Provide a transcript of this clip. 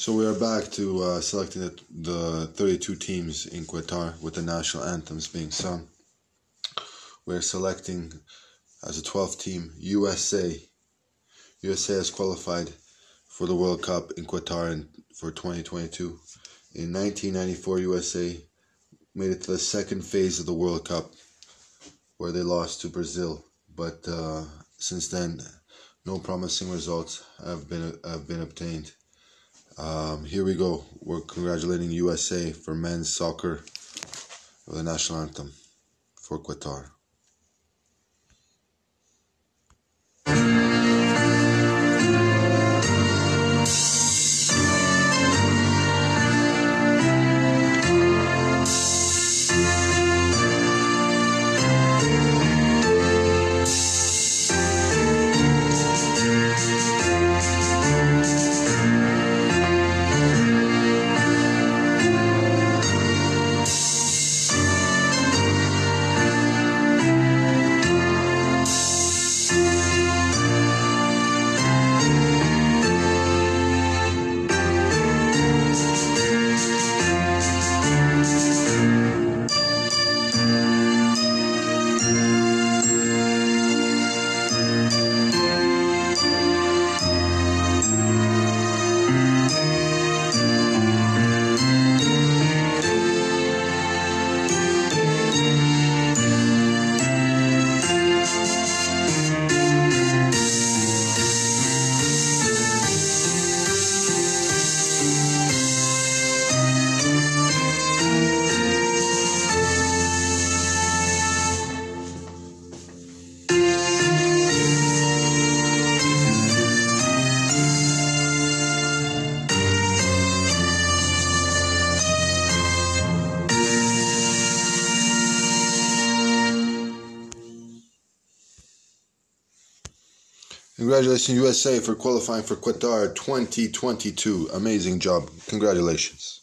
So we are back to uh, selecting the, the 32 teams in Qatar with the national anthems being sung. We're selecting as a 12th team USA. USA has qualified for the World Cup in Qatar in, for 2022. In 1994, USA made it to the second phase of the World Cup where they lost to Brazil. But uh, since then, no promising results have been have been obtained. Um, here we go. We're congratulating USA for men's soccer the national anthem for Qatar. Congratulations, USA, for qualifying for Qatar 2022. Amazing job. Congratulations.